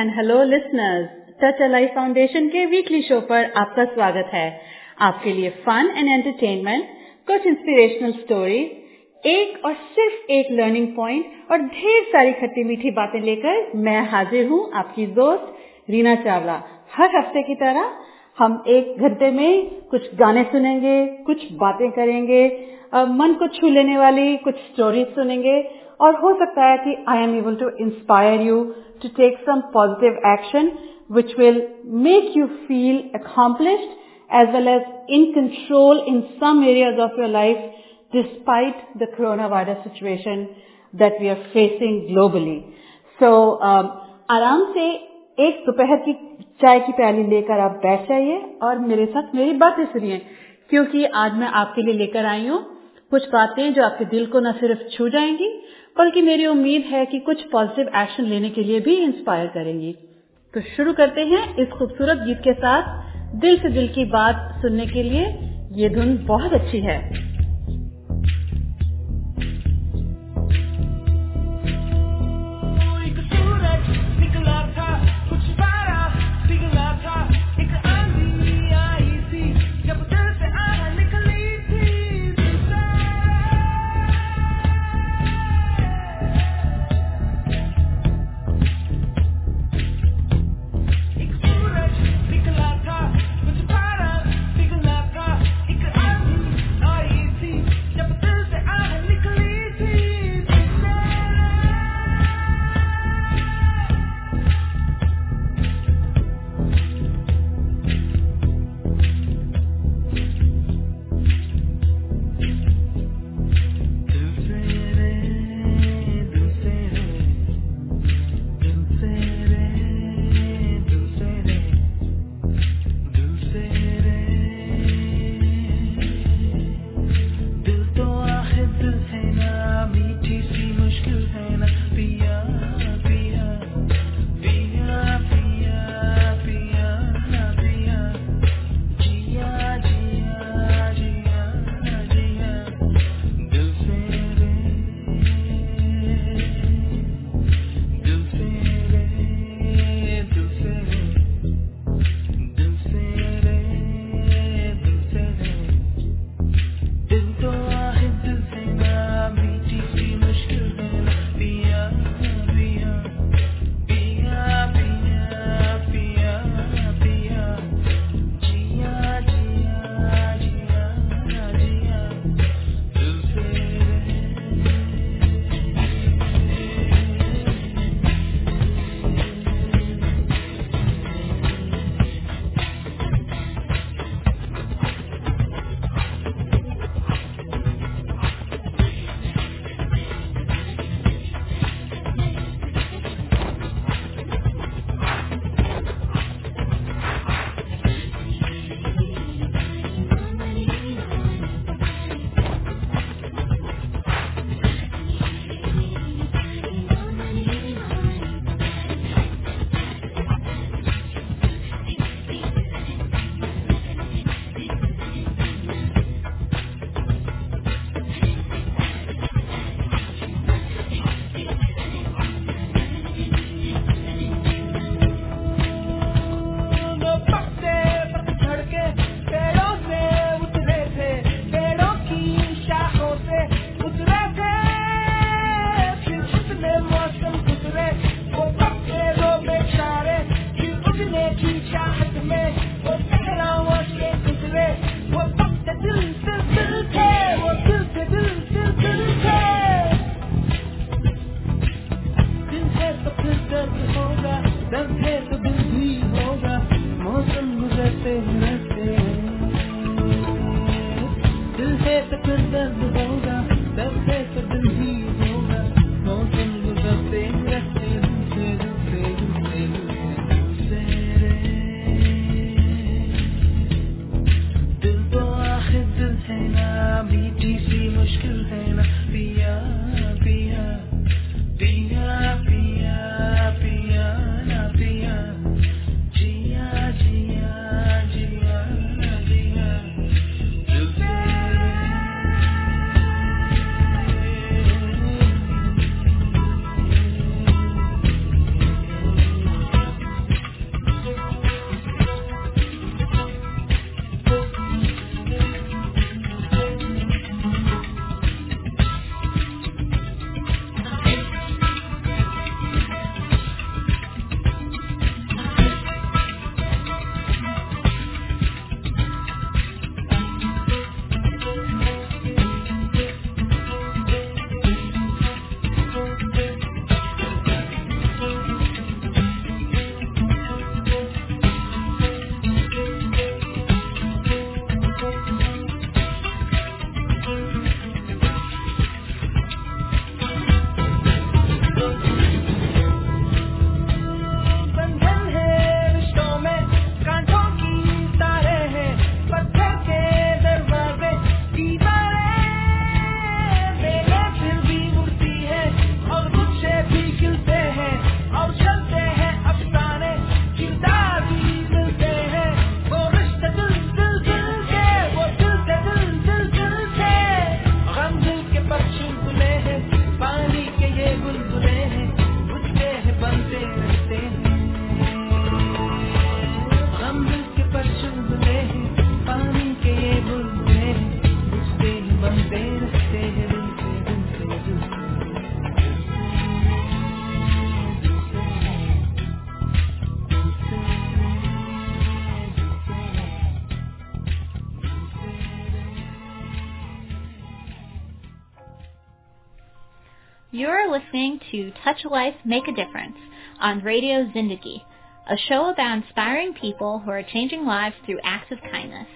And hello listeners Touchalife Foundation के weekly show पर आपका स्वागत है। आपके लिए फन एंड एंटरटेनमेंट कुछ इंस्पिरेशनल स्टोरीज एक और सिर्फ़ एक लर्निंग पॉइंट और ढेर सारी खट्टी मीठी बातें लेकर मैं हाजिर हूँ आपकी दोस्त रीना चावला। हर हफ़्ते की तरह हम एक घंटे में कुछ गाने सुनेंगे, कुछ बातें करेंगे मन को छू लेने वाली कुछ स्टोरीज सुनेंगे और हो सकता है कि I am able to inspire you to take some positive action which will make you feel accomplished as well as in control in some areas of your life despite the coronavirus situation that we are facing globally. So, um, आराम से एक दोपहर की चाय की प्याली लेकर आप बैठ जाइए और मेरे साथ मेरी बातें सुनिए क्योंकि आज मैं आपके लिए लेकर आई हूँ कुछ बातें जो आपके दिल को न सिर्फ़ छू जाएँगी, बल्कि मेरी उम्मीद है कि कुछ पॉजिटिव एक्शन लेने के लिए भी इंस्पायर करेंगी। तो शुरू करते हैं इस खूबसूरत गीत के साथ। दिल से दिल की बात सुनने के लिए ये धुन बहुत अच्छी है। To Touch a Life, Make a Difference on Radio Zindagi, a show about inspiring people who are changing lives through acts of kindness.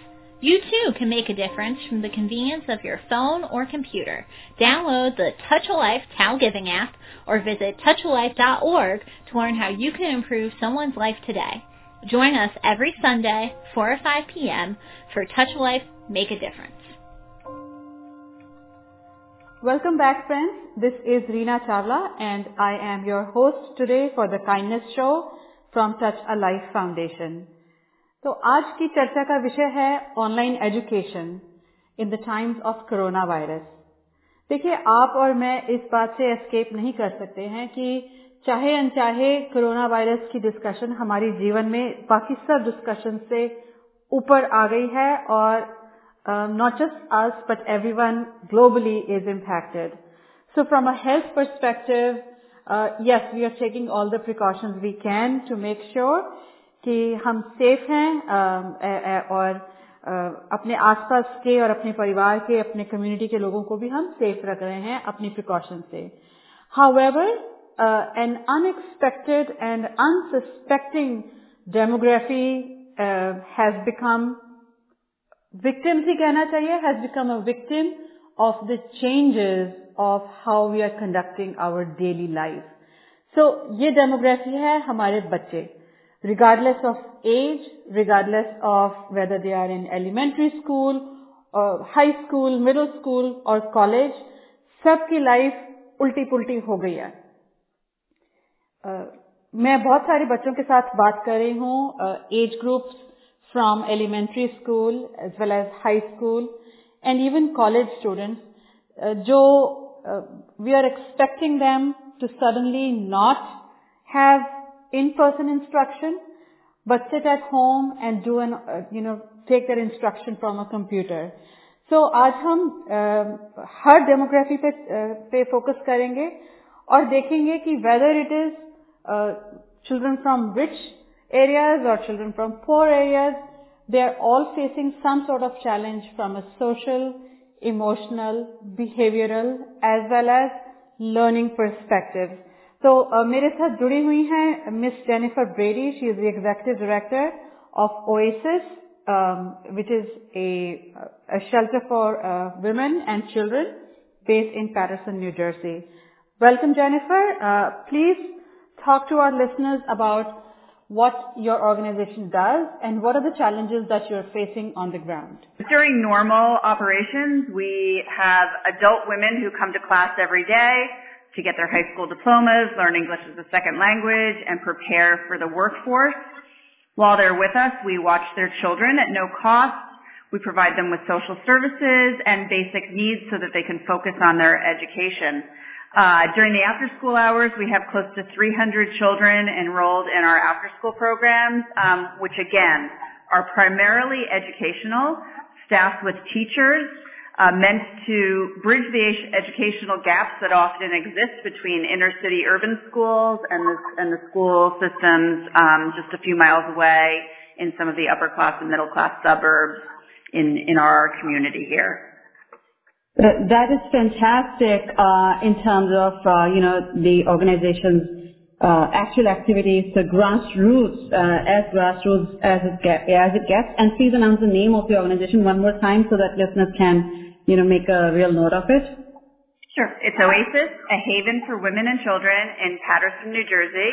You too can make a difference from the convenience of your phone or computer. Download the Touch a Life Tao Giving app or visit touchalife.org to learn how you can improve someone's life today. Join us every Sunday, 4 or 5 p.m. for Touch a Life, Make a Difference. Welcome back, friends. This is Reena Chawla, and I am your host today for the Kindness Show from Touch a Life Foundation. तो आज की चर्चा का विषय है online education in the times of corona virus देखिए, आप और मैं इस बात से एस्केप नहीं कर सकते हैं कि चाहे अनचाहे कोरोना वायरस की डिस्कशन हमारे जीवन में बाकी सब डिस्कशन से ऊपर आ गई है और not just us but every one globally is impacted so from a health perspective yes, we are taking all the precautions we can to make sure कि हम सेफ हैं और अपने आसपास के और अपने परिवार के अपने कम्युनिटी के लोगों को भी हम सेफ रख रहे हैं अपनी प्रिकॉशन से however an unexpected and unsuspecting demography has become victims ही कहना चाहिए has become a victim of the changes of how we are conducting our daily life so ये डेमोग्राफी है हमारे बच्चे। Regardless of age regardless of whether they are in elementary school high school middle school और college सबकी life उल्टी पुलटी हो गई है। Uh, मैं बहुत सारे बच्चों के साथ बात कर रही हूँ uh, age groups from elementary school as well as high school and even college students जो we are expecting them to suddenly not have in-person instruction, but sit at home and do an, uh, you know, take their instruction from a computer. So आज हम uh, हर demography पे uh, पे focus करेंगे और देखेंगे कि whether it is uh, children from rich areas or children from poor areas, they are all facing some sort of challenge from a social, emotional, behavioral as well as learning perspective. so, uh, मेरे साथ जुड़ी हुई Miss Jennifer Brady. She is the executive director of Oasis, um, which is a, a shelter for uh, women and children based in Paterson, New Jersey. Welcome, Jennifer. Uh, please talk to our listeners about what your organization does and what are the challenges that you're facing on the ground. During normal operations, we have adult women who come to class every day to get their high school diplomas, learn English as a second language, and prepare for the workforce. While they're with us, we watch their children at no cost. We provide them with social services and basic needs so that they can focus on their education. Uh, during the after school hours, we have close to 300 children enrolled in our after school programs, um, which again are primarily educational, staffed with teachers uh, meant to bridge the educational gaps that often exist between inner city urban schools and the, and the school systems um, just a few miles away in some of the upper class and middle class suburbs in, in our community here. That is fantastic uh, in terms of, uh, you know, the organization's uh, actual activities, the grassroots, uh, as grassroots as it, get, as it gets. And please announce the name of the organization one more time so that listeners can you know, make a real note of it? Sure. It's Oasis, a haven for women and children in Paterson, New Jersey.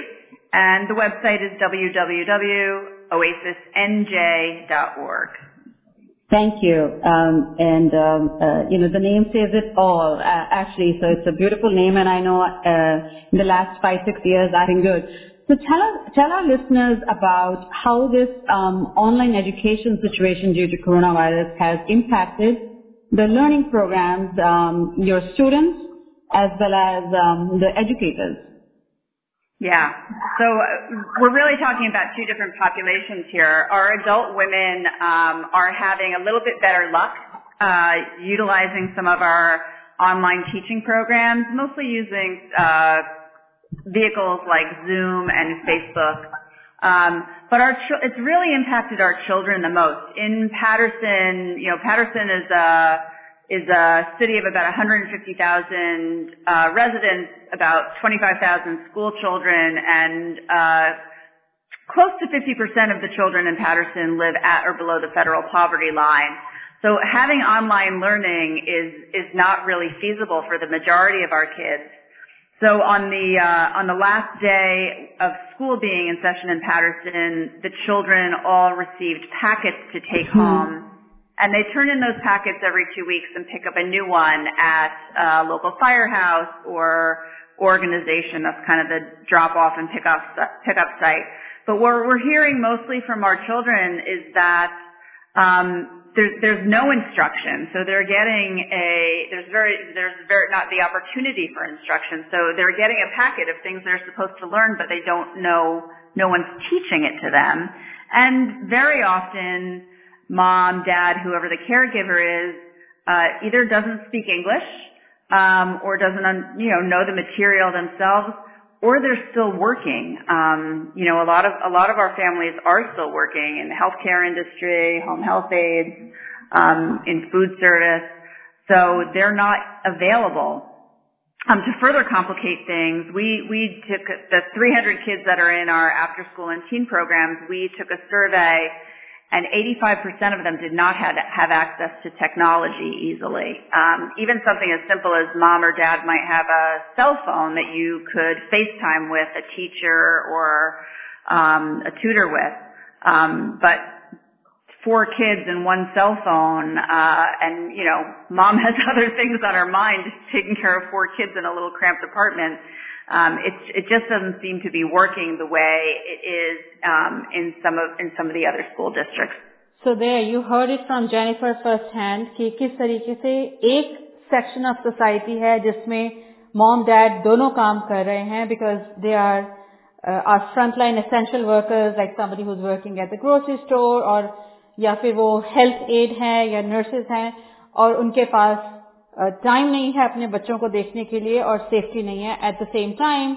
And the website is www.oasisnj.org. Thank you. Um, and, um, uh, you know, the name says it all, uh, actually. So it's a beautiful name. And I know uh, in the last five, six years, I've been good. So tell, us, tell our listeners about how this um, online education situation due to coronavirus has impacted the learning programs, um, your students, as well as um, the educators? Yeah. So uh, we're really talking about two different populations here. Our adult women um, are having a little bit better luck uh, utilizing some of our online teaching programs, mostly using uh, vehicles like Zoom and Facebook um, but our ch- it's really impacted our children the most. In Paterson, you know, Paterson is a is a city of about 150,000 uh, residents. About 25,000 school children and uh, close to 50% of the children in Paterson live at or below the federal poverty line. So having online learning is is not really feasible for the majority of our kids. So on the uh, on the last day of school being in session in Paterson, the children all received packets to take mm-hmm. home and they turn in those packets every two weeks and pick up a new one at a local firehouse or organization. That's kind of the drop off and pick up, pick up site. But what we're hearing mostly from our children is that um, there's there's no instruction, so they're getting a there's very there's very not the opportunity for instruction. So they're getting a packet of things they're supposed to learn, but they don't know no one's teaching it to them. And very often mom, dad, whoever the caregiver is, uh, either doesn't speak English um, or doesn't un, you know know the material themselves, or they're still working. Um, you know, a lot of a lot of our families are still working in the healthcare industry, home health aides, um, in food service, so they're not available. Um, to further complicate things, we we took the 300 kids that are in our after school and teen programs. We took a survey and 85% of them did not have, have access to technology easily. Um, even something as simple as mom or dad might have a cell phone that you could FaceTime with a teacher or um, a tutor with. Um, but four kids and one cell phone, uh, and you know, mom has other things on her mind, taking care of four kids in a little cramped apartment um, it, it just doesn't seem to be working the way it is um, in some of in some of the other school districts. So there, you heard it from Jennifer firsthand कि किस तरीके से एक section of society है जिसमें mom dad दोनों काम कर रहे हैं because they are uh, our frontline essential workers like somebody who's working at the grocery store और या फिर वो health aid हैं या nurses हैं और उनके पास टाइम नहीं है अपने बच्चों को देखने के लिए और सेफ्टी नहीं है. एट द सेम टाइम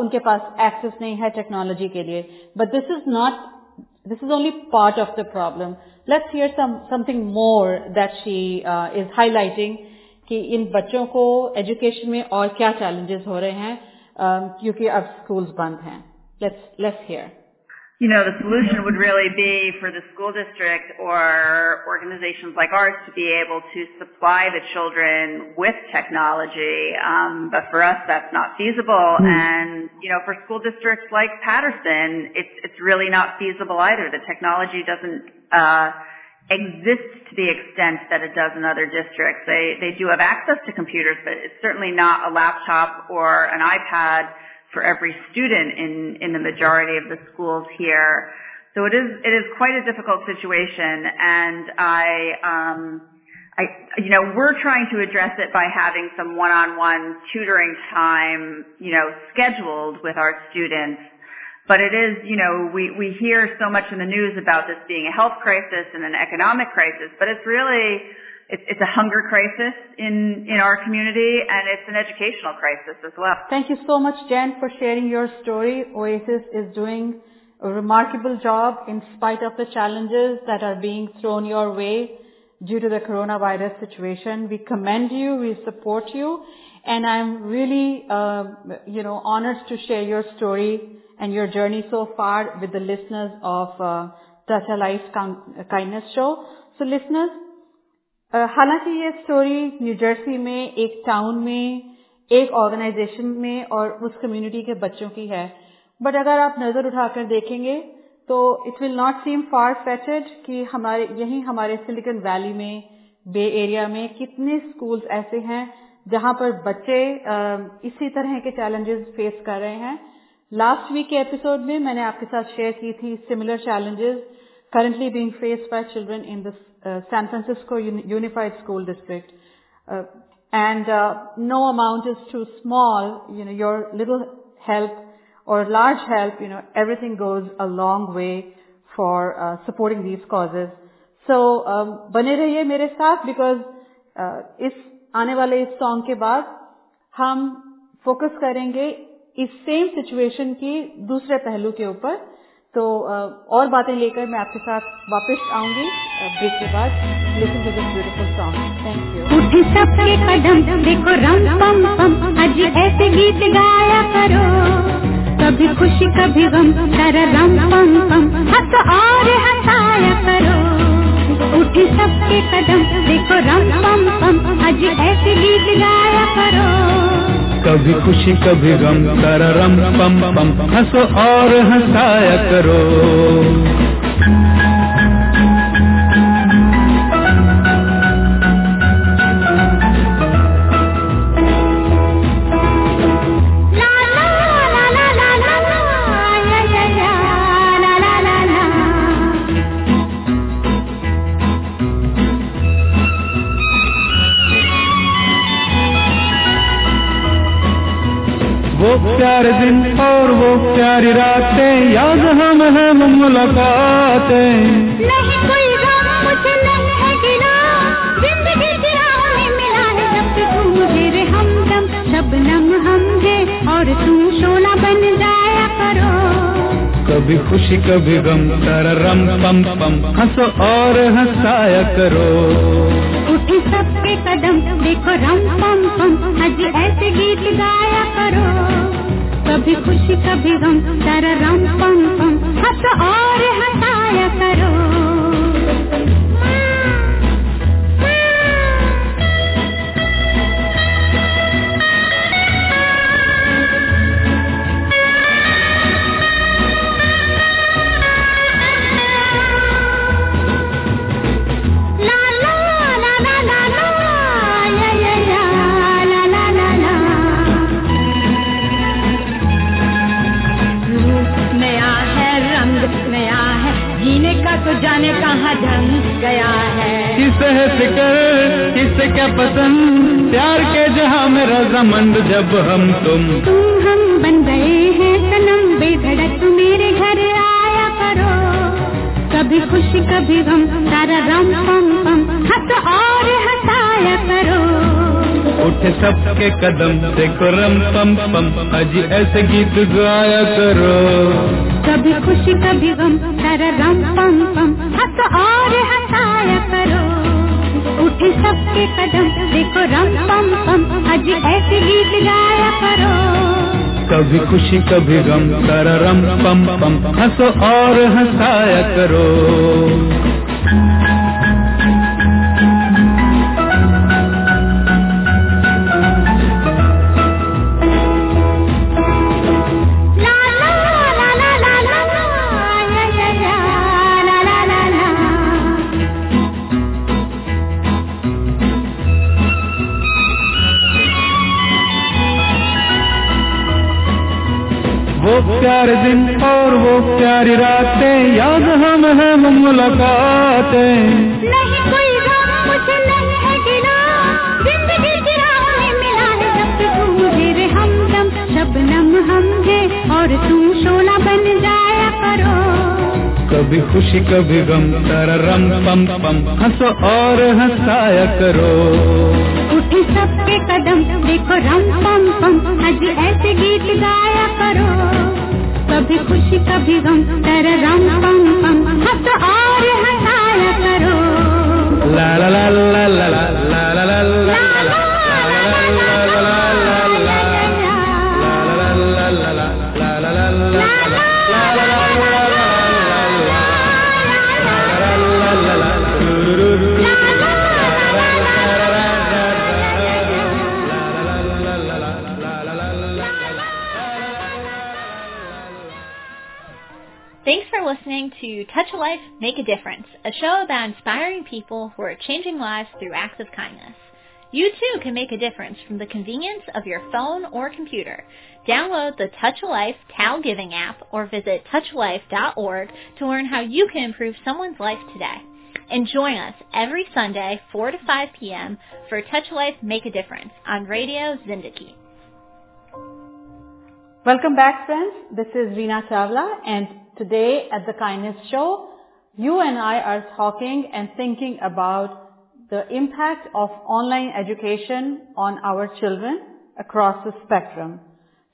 उनके पास एक्सेस नहीं है टेक्नोलॉजी के लिए. But this is not this is only part of the problem let's hear something more that she is highlighting कि इन बच्चों को एजुकेशन में और क्या चैलेंजेस हो रहे हैं uh, क्योंकि अब स्कूल्स बंद हैं. Let's let's hear you know, the solution would really be for the school district or organizations like ours to be able to supply the children with technology. Um, but for us, that's not feasible. Mm. And, you know, for school districts like Paterson, it's, it's really not feasible either. The technology doesn't, uh, exist to the extent that it does in other districts. They, they do have access to computers, but it's certainly not a laptop or an iPad for every student in, in the majority of the schools here. So it is, it is quite a difficult situation and I, um, I, you know, we're trying to address it by having some one-on-one tutoring time, you know, scheduled with our students. But it is, you know, we, we hear so much in the news about this being a health crisis and an economic crisis, but it's really, it's, a hunger crisis in, in our community and it's an educational crisis as well. Thank you so much, Jen, for sharing your story. Oasis is doing a remarkable job in spite of the challenges that are being thrown your way due to the coronavirus situation. We commend you, we support you, and I'm really, uh, you know, honored to share your story and your journey so far with the listeners of uh, Touch a Life Kindness Show. So listeners, हालाँकि ये story new Jersey में, एक town में, एक organisation में और उस community के बच्चों की है। बट अगर आप नज़र उठाकर देखेंगे तो it will not seem far fetched कि हमारे, यही हमारे सिलिकन वैली में बे एरिया में कितने स्कूल्स ऐसे हैं जहाँ पर बच्चे इसी तरह के चैलेंजेस फेस कर रहे हैं। लास्ट वीक के एपिसोड में मैंने आपके साथ शेयर की थी similar challenges currently being faced by children in the uh, San Francisco Unified School District. Uh, and uh, no amount is too small. You know, your little help or large help, you know, everything goes a long way for uh, supporting these causes. So um, बने रहिए मेरे साथ because uh, इस आने वाले इस song के बाद हम फोकस करेंगे इस सेम सिचुएशन की दूसरे पहलू के ऊपर तो और बातें लेकर मैं आपके साथ वापस आऊँगी। ब्रेक के बाद। Listen to this beautiful song thank you उठ सबके कदम देखो रम पम पम। अज ऐसे गीत गाया करो। कभी खुशी, कभी गम, कर रम पम पम। हंस और हंसाया करो। उठ सबके कदम देखो रम पम पम। अज ऐसे गीत गाया करो। कभी खुशी कभी गम कर रम पम पम हंसो और हंसाया करो। प्यारे दिन और वो प्यारी रातें याद हम है मुलाकातें। नहीं कोई गम मुझे नहीं है गिला ज़िंदगी की राह में मिला है जब से तू मुझे रे हमदम शबनम हम है और तू शोला बन जाया करो। कभी खुशी कभी गम कर रम पम पम हंसो और हंसाया करो। उठी सबके कदम देखो रम पम पम आज ऐसे गीत गाया करो। कभी खुशी कभी गम तर रम पम पम हंस और हंसाया करो। कहाँ ढंग गया है। किसे है फ़िक्र किसे क्या पसंद? प्यार के जहाँ में रजामंद जब हम तुम। तुम हम बन गए हैं सनम बेधड़क मेरे घर आया करो। कभी खुशी कभी गम सारा रम पम पम हंस और हंसाया करो। उठे सबके कदम देखो रम पम पम अजी ऐसे गीत गाया करो। कभी खुशी कभी गम रम पम पम हंस और हंसाया करो। उठे सबके कदम, देखो रम पम पम आज ऐसे गीत गाया करो। कभी खुशी, कभी गम कर रम पम पम हंसो और हंसाया करो। प्यारे दिन और वो प्यारी रातें याद हम है मुलाकातें। नहीं कोई गम मुझे नहीं है गिला ज़िंदगी की राह में मिला है जब तू मुझे रे हमदम। शबनम हम है और तू शोला बन जाया करो। कभी खुशी कभी गम कर रम पम पम हंसो और हंसाया करो। उठी सबके कदम देखो रम पम पम आज ऐसे गीत गाया करो। कभी खुशी कभी गम तर रम पम पम हंस और हंसाया करो ला ला ला ला ला ला ला ला to Touch a Life, Make a Difference, a show about inspiring people who are changing lives through acts of kindness. You too can make a difference from the convenience of your phone or computer. Download the Touch a Life Towel Giving app or visit touchalife.org to learn how you can improve someone's life today. And join us every Sunday, 4 to 5 p.m. for Touch a Life, Make a Difference on Radio Zindagi. Welcome back, friends. This is Reena Chawla, and today at the Kindness Show, you and I are talking and thinking about the impact of online education on our children across the spectrum.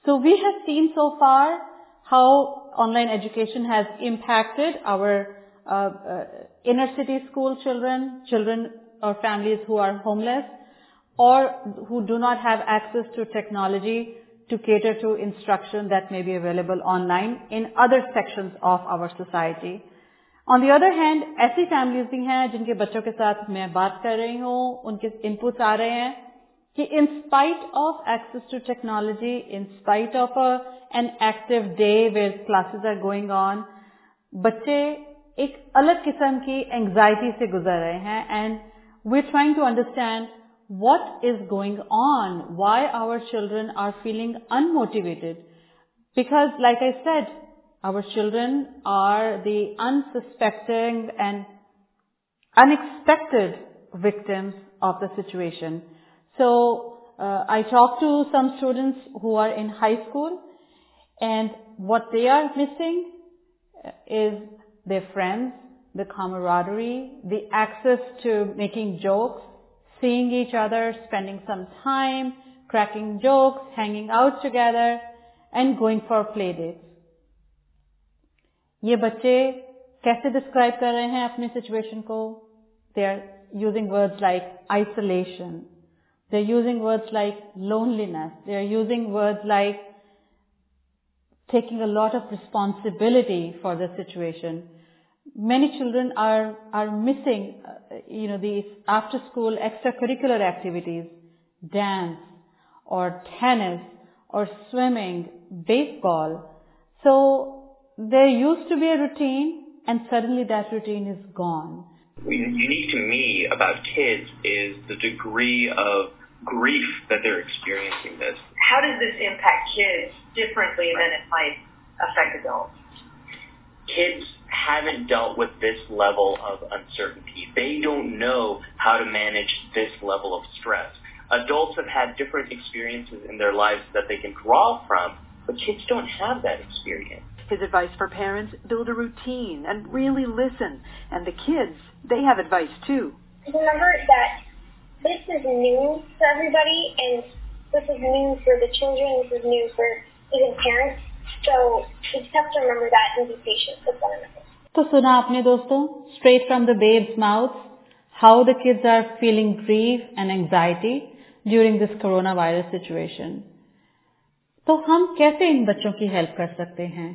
So we have seen so far how online education has impacted our uh, uh, inner city school children, children or families who are homeless, or who do not have access to technology to cater to instruction that may be available online in other sections of our society. On the other hand, ऐसी families भी हैं जिनके बच्चों के साथ मैं बात कर रही हूँ उनके inputs आ रहे हैं कि in spite of access to technology, in spite of a, an active day where classes are going on, बच्चे एक अलग किस्म की एंजाइटी से गुजर रहे हैं and we're trying to understand what is going on, why our children are feeling unmotivated. Because like I said, our children are the unsuspecting and unexpected victims of the situation. So uh, I talked to some students who are in high school and what they are missing is their friends, the camaraderie, the access to making jokes, seeing each other, spending some time, cracking jokes, hanging out together, and going for play dates. ये बच्चे कैसे describe कर रहे हैं अपनी situation को they are using words like isolation they are using words like loneliness they are using words like taking a lot of responsibility for the situation. Many children are are missing, uh, you know, these after school extracurricular activities, dance or tennis or swimming, baseball. So there used to be a routine and suddenly that routine is gone. Unique to me about kids is the degree of grief that they're experiencing this. How does this impact kids differently than it might affect adults? Kids haven't dealt with this level of uncertainty. They don't know how to manage this level of stress. Adults have had different experiences in their lives that they can draw from, but kids don't have that experience. His advice for parents, build a routine and really listen. And the kids, they have advice too. Remember that this is new for everybody and this is new for the children, this is new for even parents. So we just have to remember that and be patient with one another. तो सुना आपने दोस्तों straight from the babe's mouth how the kids are feeling grief and anxiety during this coronavirus situation. तो हम कैसे इन बच्चों की help कर सकते हैं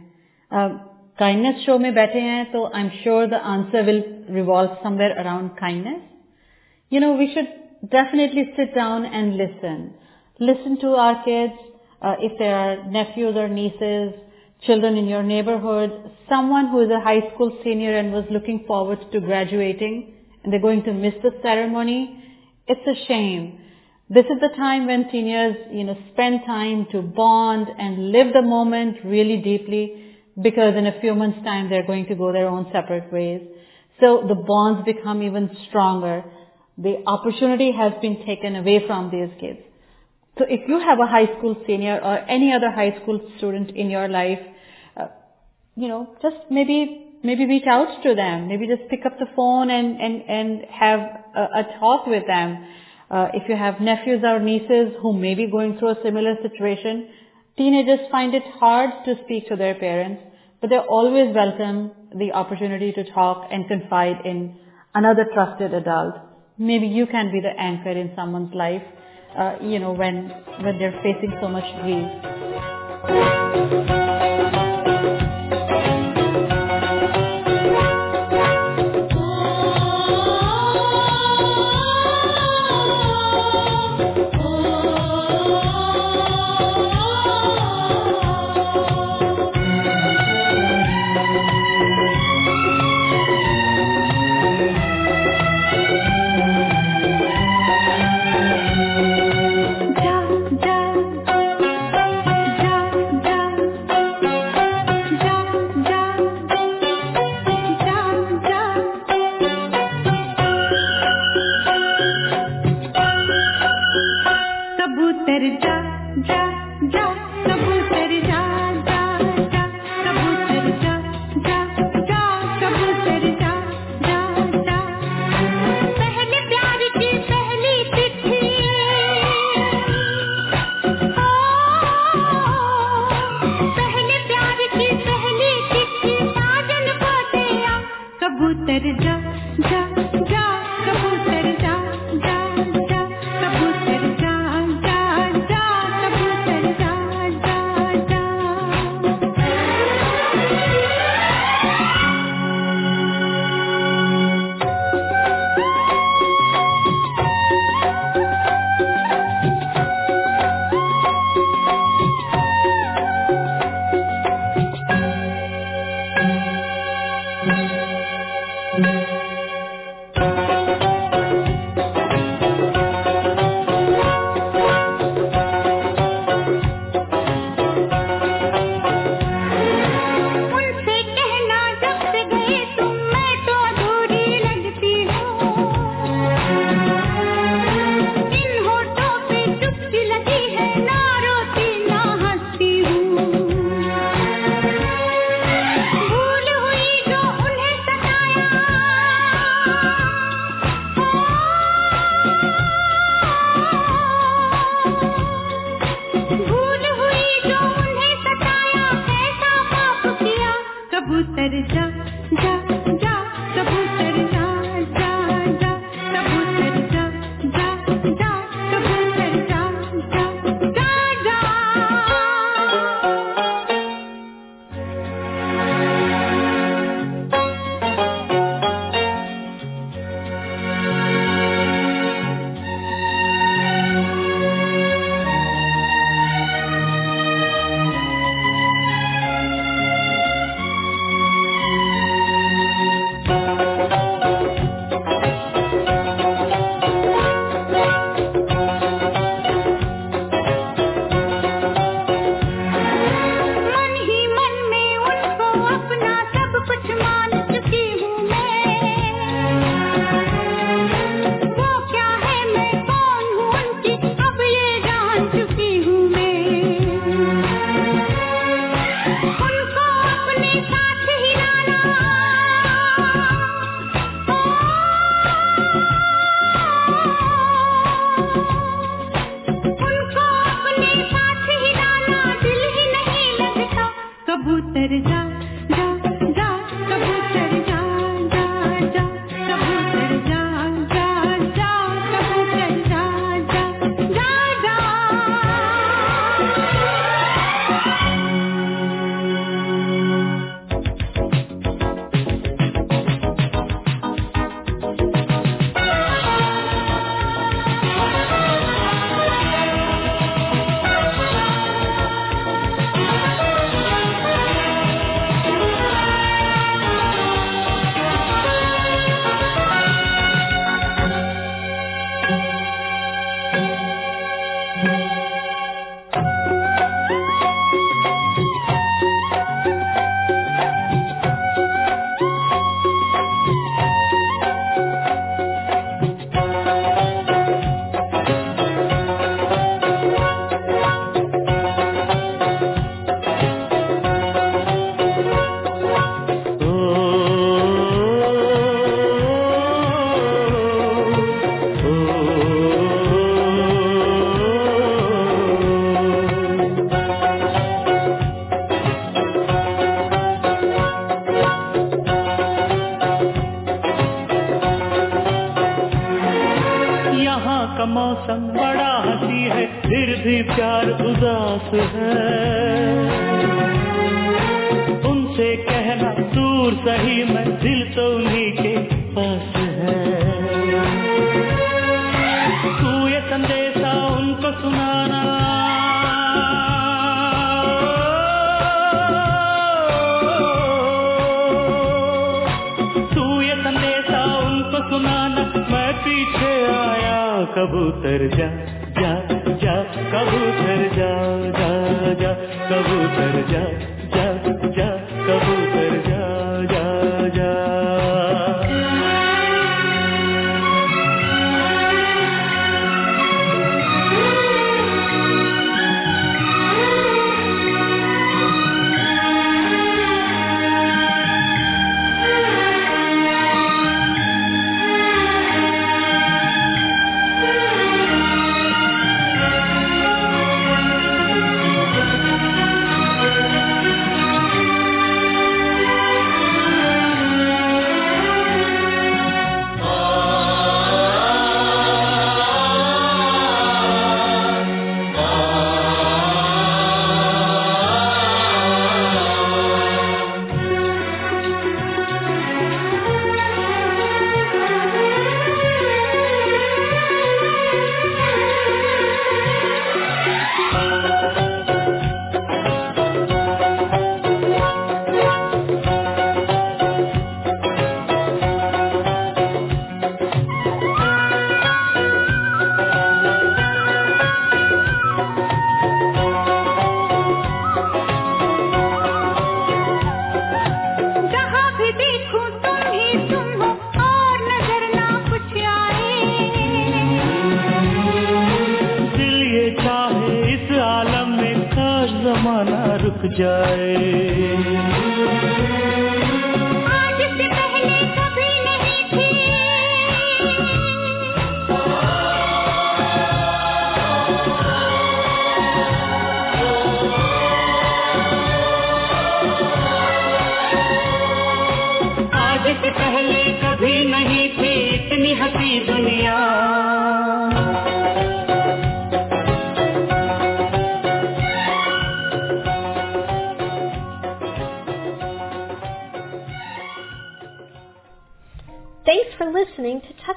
काइंडनेस uh, शो में बैठे हैं तो I am sure the answer will revolve somewhere around kindness you know we should definitely sit down and listen. Listen to our kids, uh, if there are nephews or nieces, children in your neighborhood, someone who is a high school senior and was looking forward to graduating and they're going to miss the ceremony. It's a shame. This is the time when seniors, you know, spend time to bond and live the moment really deeply because in a few months time they're going to go their own separate ways. So the bonds become even stronger the opportunity has been taken away from these kids. So if you have a high school senior or any other high school student in your life, uh, you know, just maybe maybe reach out to them. Maybe just pick up the phone and and and have a, a talk with them. Uh, if you have nephews or nieces who may be going through a similar situation, teenagers find it hard to speak to their parents, but they're always welcome the opportunity to talk and confide in another trusted adult maybe you can be the anchor in someone's life, uh, you know, when, when they're facing so much grief.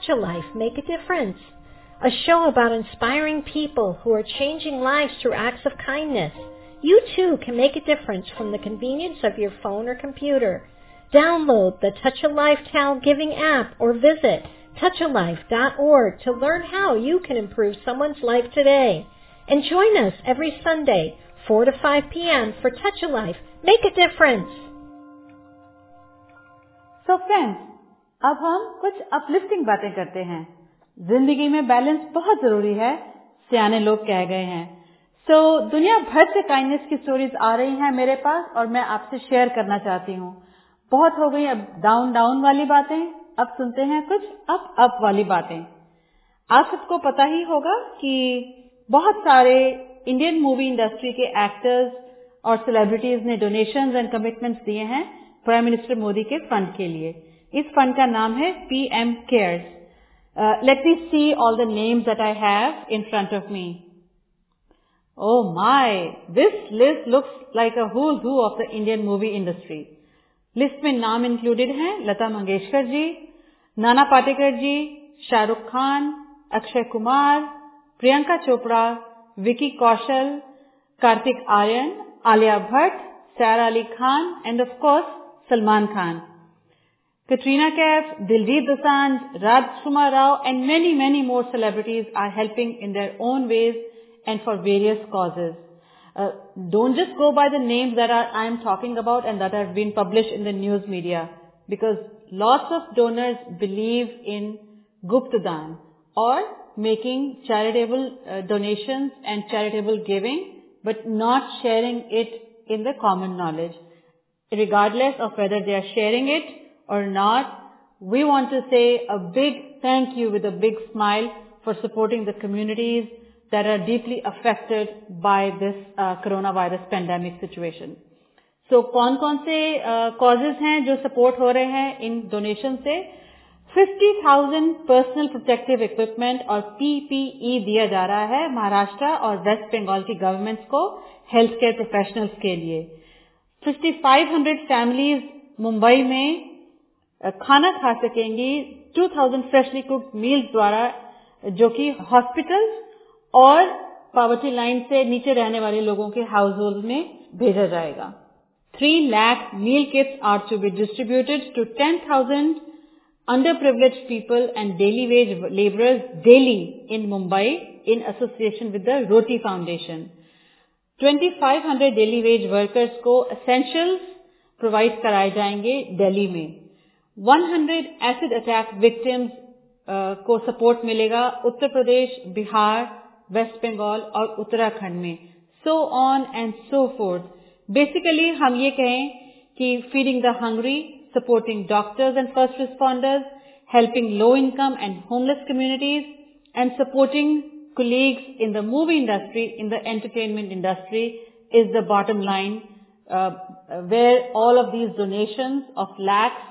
touch a life, make a difference. A show about inspiring people who are changing lives through acts of kindness. You too can make a difference from the convenience of your phone or computer. Download the Touch a Life TAL Giving app or visit touchalife.org to learn how you can improve someone's life today. And join us every Sunday, 4 to 5 p.m. for Touch a Life. Make a difference. So friends, अब हम कुछ uplifting बातें करते हैं। ज़िंदगी में balance बहुत ज़रूरी है सियाने लोग कह गए हैं। सो so, दुनिया भर से काइंडनेस की स्टोरीज आ रही हैं मेरे पास और मैं आपसे शेयर करना चाहती हूँ। बहुत हो गई अब डाउन डाउन वाली बातें। अब सुनते हैं कुछ अप अप वाली बातें। आप सबको पता ही होगा कि बहुत सारे इंडियन मूवी इंडस्ट्री के एक्टर्स और सेलिब्रिटीज ने डोनेशंस एंड कमिटमेंट्स दिए हैं प्राइम मिनिस्टर मोदी के फंड के लिए। इस फंड का नाम है PM cares. Let me see all the names that I have in front of me oh this list looks like a who's who of the Indian movie industry. List में नाम included हैं लता मंगेशकर जी नाना पाटेकर जी Shahrukh Khan Akshay Kumar Priyanka Chopra Vicky Kaushal Kartik Aryan Alia Bhatt Saif Ali Khan and of course Salman Khan Katrina Kaif, Diljit Dosanjh, Rajkumar Rao and many, many more celebrities are helping in their own ways and for various causes. Uh, don't just go by the names that are, I am talking about and that have been published in the news media because lots of donors believe in Guptadan or making charitable uh, donations and charitable giving but not sharing it in the common knowledge. Regardless of whether they are sharing it or not, we want to say a big thank you with a big smile for supporting the communities that are deeply affected by this uh, coronavirus pandemic situation. So कौन कौन से uh, हैं जो support हो रहे हैं इन donation से 50,000 personal protective equipment और पीपीई दिया जा रहा है महाराष्ट्र और वेस्ट बंगाल की गवर्नमेंट्स को हेल्थ केयर प्रोफेशनल्स के लिए 5,500 फैमिलीज़ मुंबई में खाना खा सकेंगी 2000 फ्रेशली कुक्ड मील्स द्वारा, जो कि हॉस्पिटल और पॉवर्टी लाइन से नीचे रहने वाले लोगों के हाउस होल्ड में भेजा जाएगा। Three lakh meal kits are to be distributed to ten thousand under privilege people and daily wage labourers daily in Mumbai in association with the Roti foundation 2500 daily wage workers को essentials provide कराए जाएँगे दिल्ली में। 100 acid attack victims को support मिलेगा उत्तर प्रदेश बिहार वेस्ट बंगाल और उत्तराखंड में। So on and so forth basically हम ये कहें कि feeding the hungry supporting doctors and first responders helping low income and homeless communities and supporting the movie industry, in the entertainment industry is the bottom line uh, where all of these donations of lakhs uh,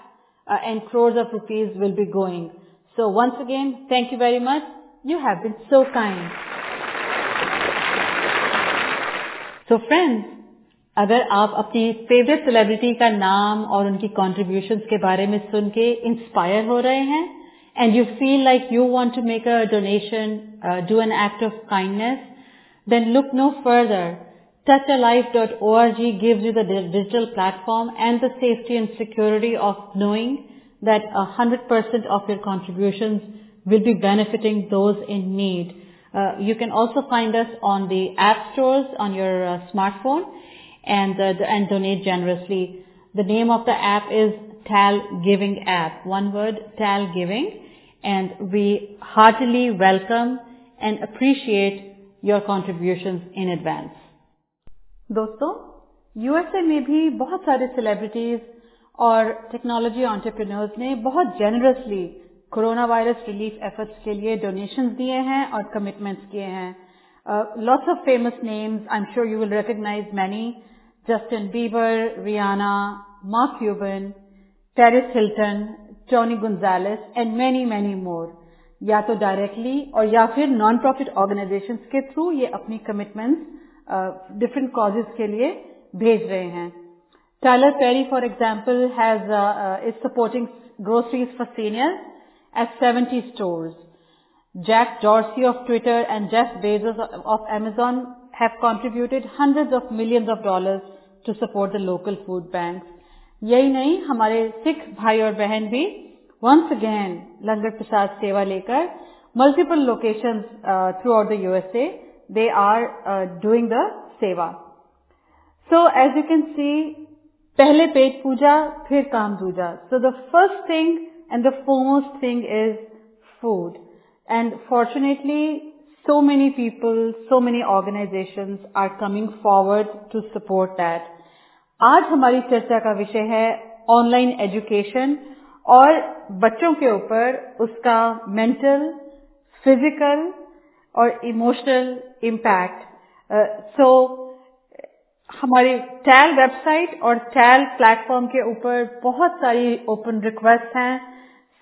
and crores of rupees will be going. So once again, thank you very much. You have been so kind. So friends, अगर आप अपनी favourite celebrity का नाम और उनकी contributions के बारे में सुन के इंस्पायर हो रहे हैं and you feel like you want to make a donation, uh, do an act of kindness, then look no Touchalife.org gives you the digital platform and the safety and security of knowing that 100% of your contributions will be benefiting those in need. Uh, you can also find us on the app stores on your uh, smartphone and, uh, and donate generously. The name of the app is TAL Giving app. One word, TAL Giving. And we heartily welcome and appreciate your contributions in advance. दोस्तों USA में भी बहुत सारे celebrities और technology entrepreneurs ने बहुत generously corona virus relief efforts के लिए डोनेशंस दिए हैं और कमिटमेंट्स किए हैं। Lots of famous names I am sure you will recognise many Justin Bieber Rihanna Mark Cuban Paris Hilton Tony Gonzalez and many many more या तो directly और या फिर नॉन प्रॉफिट ऑर्गेनाइजेशंस के थ्रू ये अपनी कमिटमेंट्स डिफरेंट कॉजेज के लिए भेज रहे हैं। Tyler Perry for example has is supporting groceries for senior at seventy store Jack Dorsey of Twitter and Jeff Bezos of Amazon have contributed hundred of millions of dollar to support the local food bank यही नहीं, हमारे सिख भाई और बहन भी once again लंगर प्रसाद सेवा लेकर multiple location throughout the USA USA they are uh, doing the seva. So as you can see पहले पेट पूजा फिर काम दूजा so the first thing and the foremost thing is food and fortunately so many people, so many organizations are coming forward to support that. आज हमारी चर्चा का विषय है ऑनलाइन एजुकेशन और बच्चों के ऊपर उसका मेंटल फ़िज़िकल और इमोशनल इम्पैक्ट सो हमारी टैल वेबसाइट और टैल प्लेटफॉर्म के ऊपर बहुत सारी ओपन रिक्वेस्ट हैं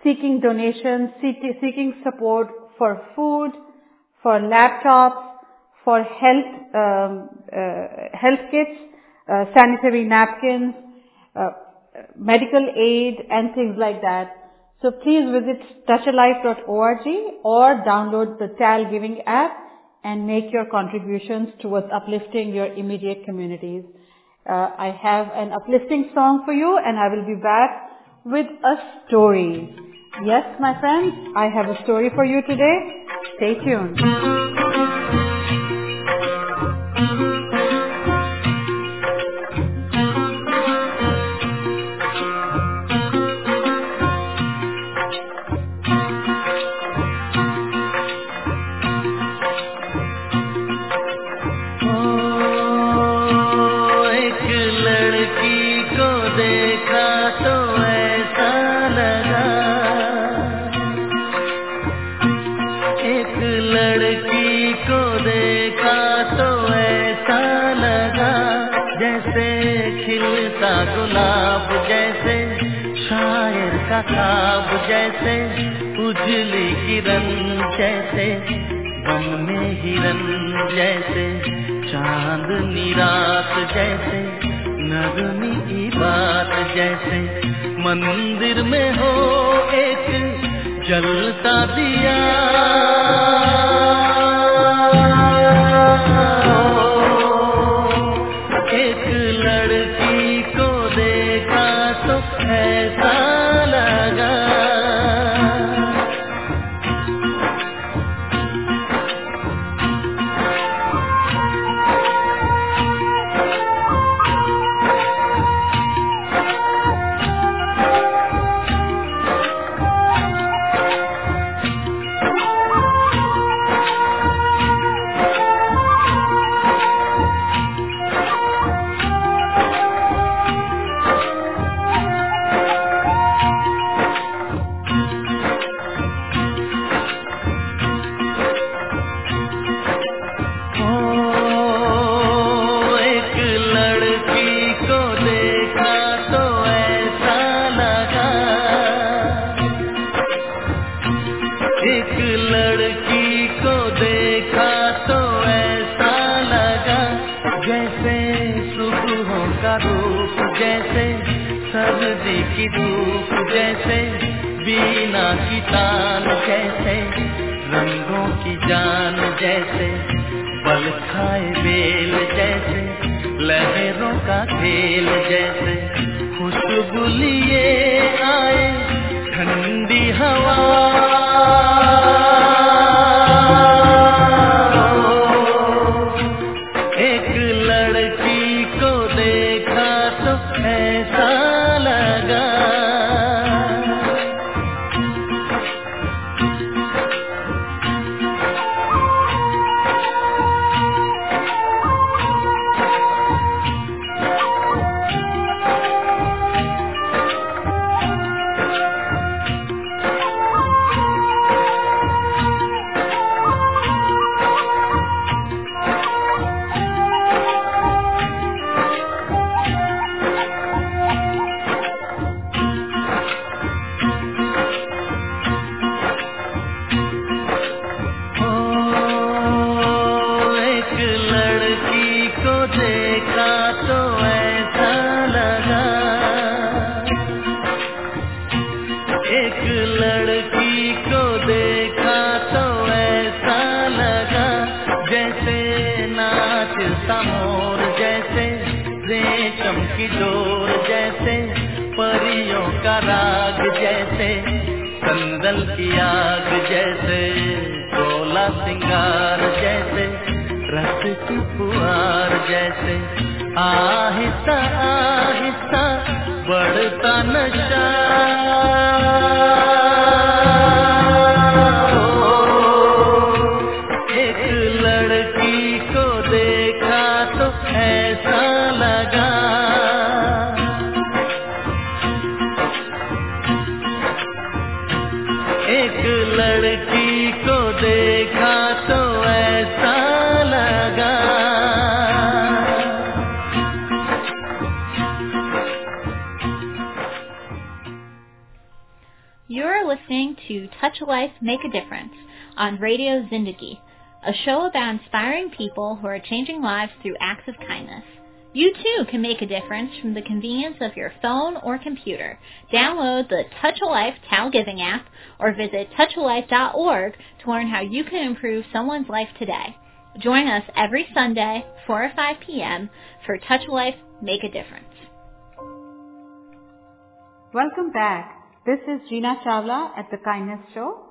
seeking donation seeking support for food for laptop for health health kits sanitary napkin medical aid and things like that. so please visit touchalife.org or download the TAL Giving app and make your contributions towards uplifting your immediate communities. Uh, I have an uplifting song for you and I will be back with a story. Yes, my friends, I have a story for you today. Stay tuned. जैसे उजली किरण जैसे, बन में हिरन जैसे, चाँद निरात जैसे, नगमी की बात जैसे। मंदिर में हो एक जलता दिया। Radio Zindagi, a show about inspiring people who are changing lives through acts of kindness. You too can make a difference from the convenience of your phone or computer. Download the Touch a Life TAL Giving app or visit touchalife.org to learn how you can improve someone's life today. Join us every Sunday, 4 or 5 p.m. for Touch a Life, Make a Difference. Welcome back. This is Gina Chawla at the Kindness Show.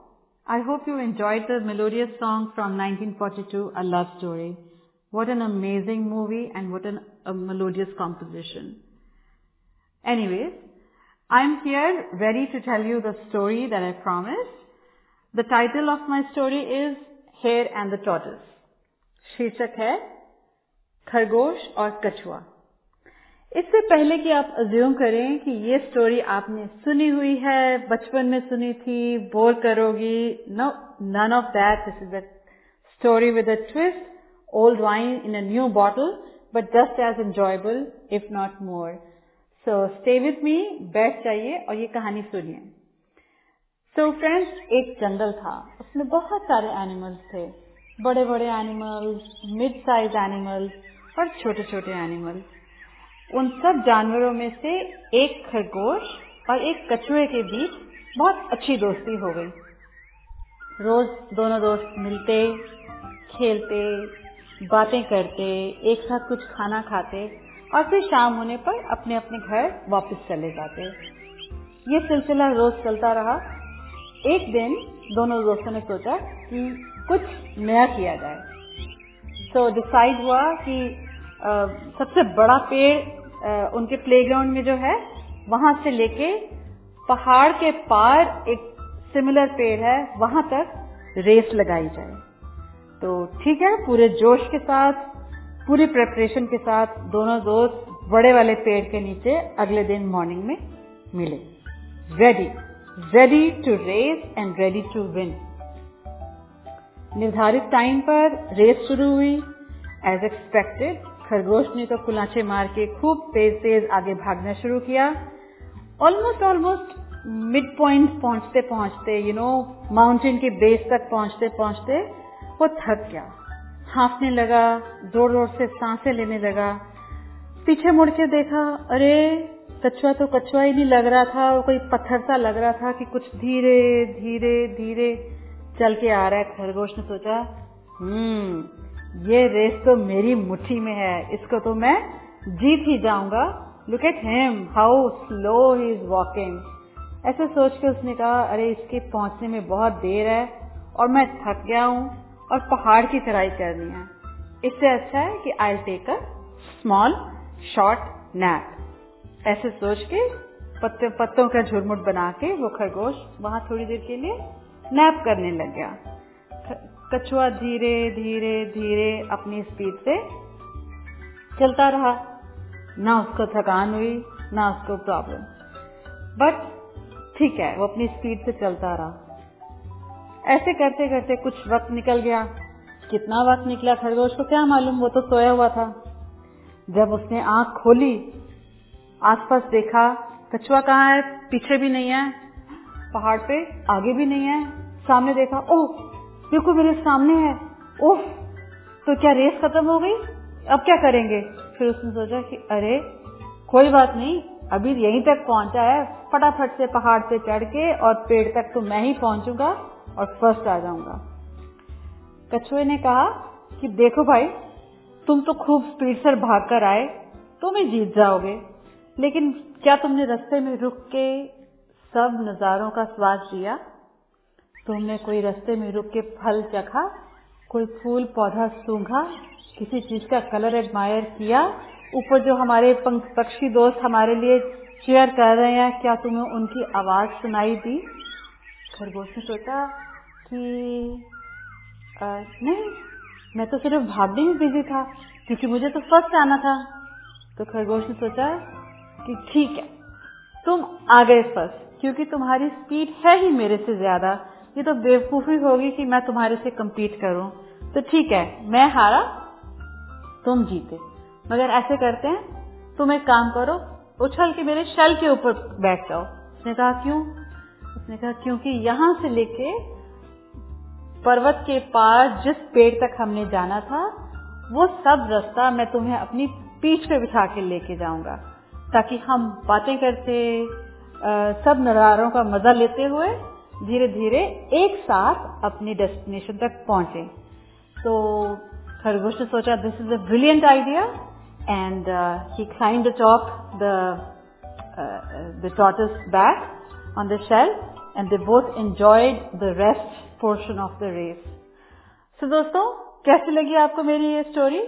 I hope you enjoyed the melodious song from 1942, A Love Story. What an amazing movie and what an, a melodious composition. Anyways, I'm here ready to tell you the story that I promised. The title of my story is Hare and the Tortoise. शीर्षक है खरगोश और कछुआ इससे पहले कि आप assume करें कि ये स्टोरी आपने सुनी हुई है, बचपन में सुनी थी बोर करोगी no none of that this is a story with a twist old wine in a new bottle but just as enjoyable if not more so stay with me बैठ जाइए और ये कहानी सुनिए। सो फ्रेंड्स एक जंगल था। उसमें बहुत सारे एनिमल्स थे। बड़े बड़े एनिमल्स मिड साइज़ एनिमल्स और छोटे छोटे एनिमल्स उन सब जानवरों में से एक खरगोश और एक कछुए के बीच बहुत अच्छी दोस्ती हो गई। रोज दोनों दोस्त मिलते, खेलते, बातें करते, एक साथ कुछ खाना खाते और फिर शाम होने पर अपने अपने घर वापस चले जाते। ये सिलसिला रोज चलता रहा। एक दिन दोनों दोस्तों ने सोचा कि कुछ नया किया जाए। तो डिसाइड हुआ कि सबसे बड़ा पेड़ उनके प्लेग्राउंड में जो है, वहाँ से लेके पहाड़ के पार एक सिमिलर पेड़ है, वहाँ तक रेस लगाई जाए। तो ठीक है, पूरे जोश के साथ, पूरी प्रेपरेशन के साथ दोनों दोस्त बड़े वाले पेड़ के नीचे अगले दिन मॉर्निंग में मिले। Ready ready to race and ready to win निर्धारित टाइम पर रेस शुरू हुई एज एक्सपेक्टेड खरगोश ने तो कुलाचे मार के खूब तेज तेज आगे भागना शुरू किया। ऑलमोस्ट ऑलमोस्ट मिड पॉइंट पहुँचते पहुँचते यू नो माउंटेन के बेस तक पहुँचते पहुँचते वो थक गया। हाफने लगा ज़ोर ज़ोर से साँसें लेने लगा। पीछे मुड़ के देखा, अरे, कछुआ तो कछुआ ही नहीं लग रहा था, वो कोई पत्थर सा लग रहा था कि कुछ धीरे धीरे धीरे चल के आ रहा है। खरगोश ने सोचा हम्म ये रेस तो मेरी मुट्ठी में है, इसको तो मैं जीत ही जाऊँगा। Look at him how slow he is walking ऐसे सोच के उसने कहा, अरे, इसके पहुँचने में बहुत देर है और मैं थक गया हूँ और पहाड़ की चढ़ाई करनी है। इससे अच्छा है कि I take a small short nap ऐसे सोच के पत्ते पत्तों का झुरमुट बना के वो खरगोश वहाँ थोड़ी देर के लिए नैप करने लग गया। कछुआ धीरे धीरे धीरे अपनी स्पीड से चलता रहा। ना उसको थकान हुई, ना उसको प्रॉब्लम बट ठीक है, वो अपनी स्पीड से चलता रहा। ऐसे करते करते कुछ वक्त निकल गया। कितना वक्त निकला खरगोश को क्या मालूम, वो तो सोया हुआ था। जब उसने आँख खोली, आसपास देखा, कछुआ कहाँ है? पीछे भी नहीं है। पहाड़ पे आगे भी नहीं है। सामने देखा, ओह! देखो मेरे सामने है। ओह तो क्या रेस खत्म हो गई? अब क्या करेंगे? फिर उसने सोचा कि अरे, कोई बात नहीं, अभी यहीं तक पहुँचा है। फटाफट से पहाड़ से चढ़ के और पेड़ तक तो मैं ही पहुंचूँगा और फ़र्स्ट आ जाऊँगा। कछुए ने कहा कि देखो भाई, तुम तो खूब स्पीड से भाग कर आए, तुम ही जीत जाओगे। लेकिन क्या तुमने रास्ते में रुक के सब नजारों का स्वाद लिया? तुमने कोई रास्ते में रुक के फल चखा कोई फूल पौधा सूंघा किसी चीज़ का कलर एडमायर किया ऊपर जो हमारे पक्षी दोस्त हमारे लिए चेयर कर रहे हैं क्या तुम्हें उनकी आवाज़ सुनाई दी? खरगोश ने सोचा कि आ, नहीं मैं तो सिर्फ़ भागने में बिज़ी था क्योंकि मुझे तो फ़र्स्ट आना था। तो खरगोश ने सोचा कि ठीक है तुम आ गए फ़र्स्ट क्योंकि तुम्हारी स्पीड है ही मेरे से ज़्यादा। ये तो बेवकूफ़ी होगी कि मैं तुम्हारे से कम्पीट करूँ। तो ठीक है मैं हारा तुम जीते। मगर ऐसे करते हैं तुम एक काम करो उछल के मेरे शल के ऊपर बैठ जाओ। उसने कहा क्यों? उसने कहा क्योंकि यहाँ से लेके पर्वत के पार जिस पेड़ तक हमने जाना था वो सब रास्ता मैं तुम्हें अपनी पीठ पे बिठा के लेके जाऊँगा ताकि हम बातें करते आ, सब नजारों का मज़ा लेते हुए धीरे धीरे एक साथ अपनी डेस्टिनेशन तक पहुँचे तो खरगोश ने सोचा this is a brilliant idea and he atop the uh, the tortoise back on the shell and they both enjoyed the rest portion of the race. So दोस्तों कैसी लगी आपको मेरी ये स्टोरी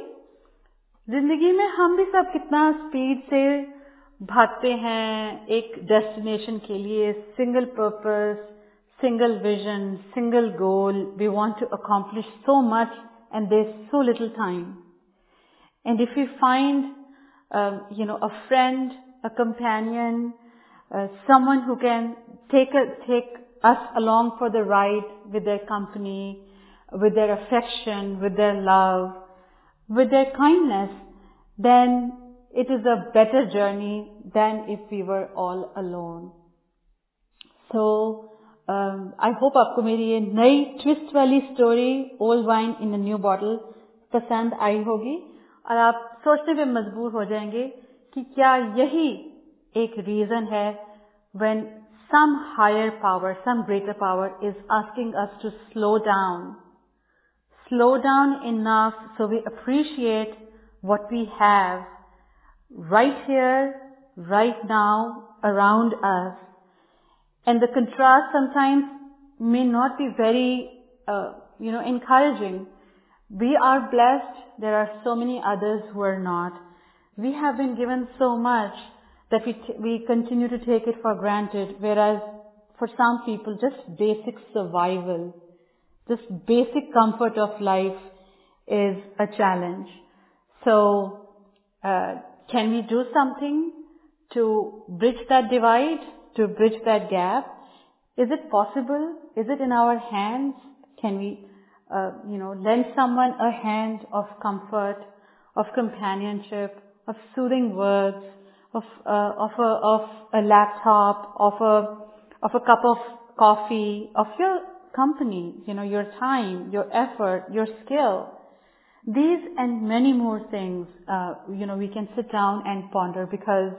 ज़िंदगी में हम भी सब कितना स्पीड से भागते हैं एक डेस्टिनेशन के लिए single purpose single vision, single goal. We want to accomplish so much and there's so little time. And if we find, uh, you know, a friend, a companion, uh, someone who can take, a, take us along for the ride with their company, with their affection, with their love, with their kindness, then it is a better journey than if we were all alone. So Um, I hope आपको मेरी ये नई twist वाली story old wine in a new bottle पसंद आई होगी और आप सोचने में मजबूर हो जाएँगे कि क्या यही एक रीजन है when some higher power some greater power is asking us to slow down slow down enough so we appreciate what we have right here right now around us And the contrast sometimes may not be very, uh, you know, encouraging. We are blessed. There are so many others who are not. We have been given so much that we, t- we continue to take it for granted, whereas for some people, just basic survival, just basic comfort of life is a challenge. So, uh, can we do something to bridge that divide, to bridge that gap? Is it possible? Is it in our hands? Can we uh, you know, lend someone a hand of comfort, of companionship, of soothing words, of uh, of a of a laptop, of a of a cup of coffee, of your company, you know, your time, your effort, your skill. These and many more things, uh, you know, we can sit down and ponder because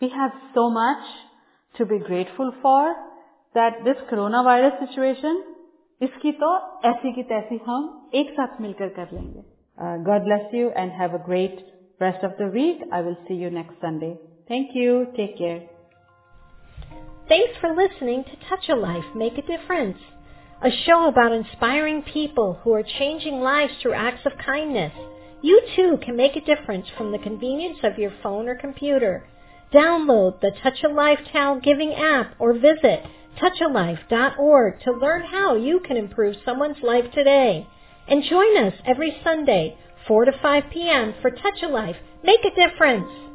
we have so much to be grateful for that this coronavirus situation इसकी तो ऐसी की तैसी हम एक साथ मिलकर कर लेंगे God bless you and have a great rest of the week. I will see you next Sunday. Thank you. Take care. Thanks for listening to Touch a Life, Make a Difference, a show about inspiring people who are changing lives through acts of kindness. You too can make a difference from the convenience of your phone or computer. Download the Touch a Life TAL Giving app or visit touchalife.org to learn how you can improve someone's life today. And join us every Sunday, 4 to 5 p.m. for Touch a Life. Make a difference.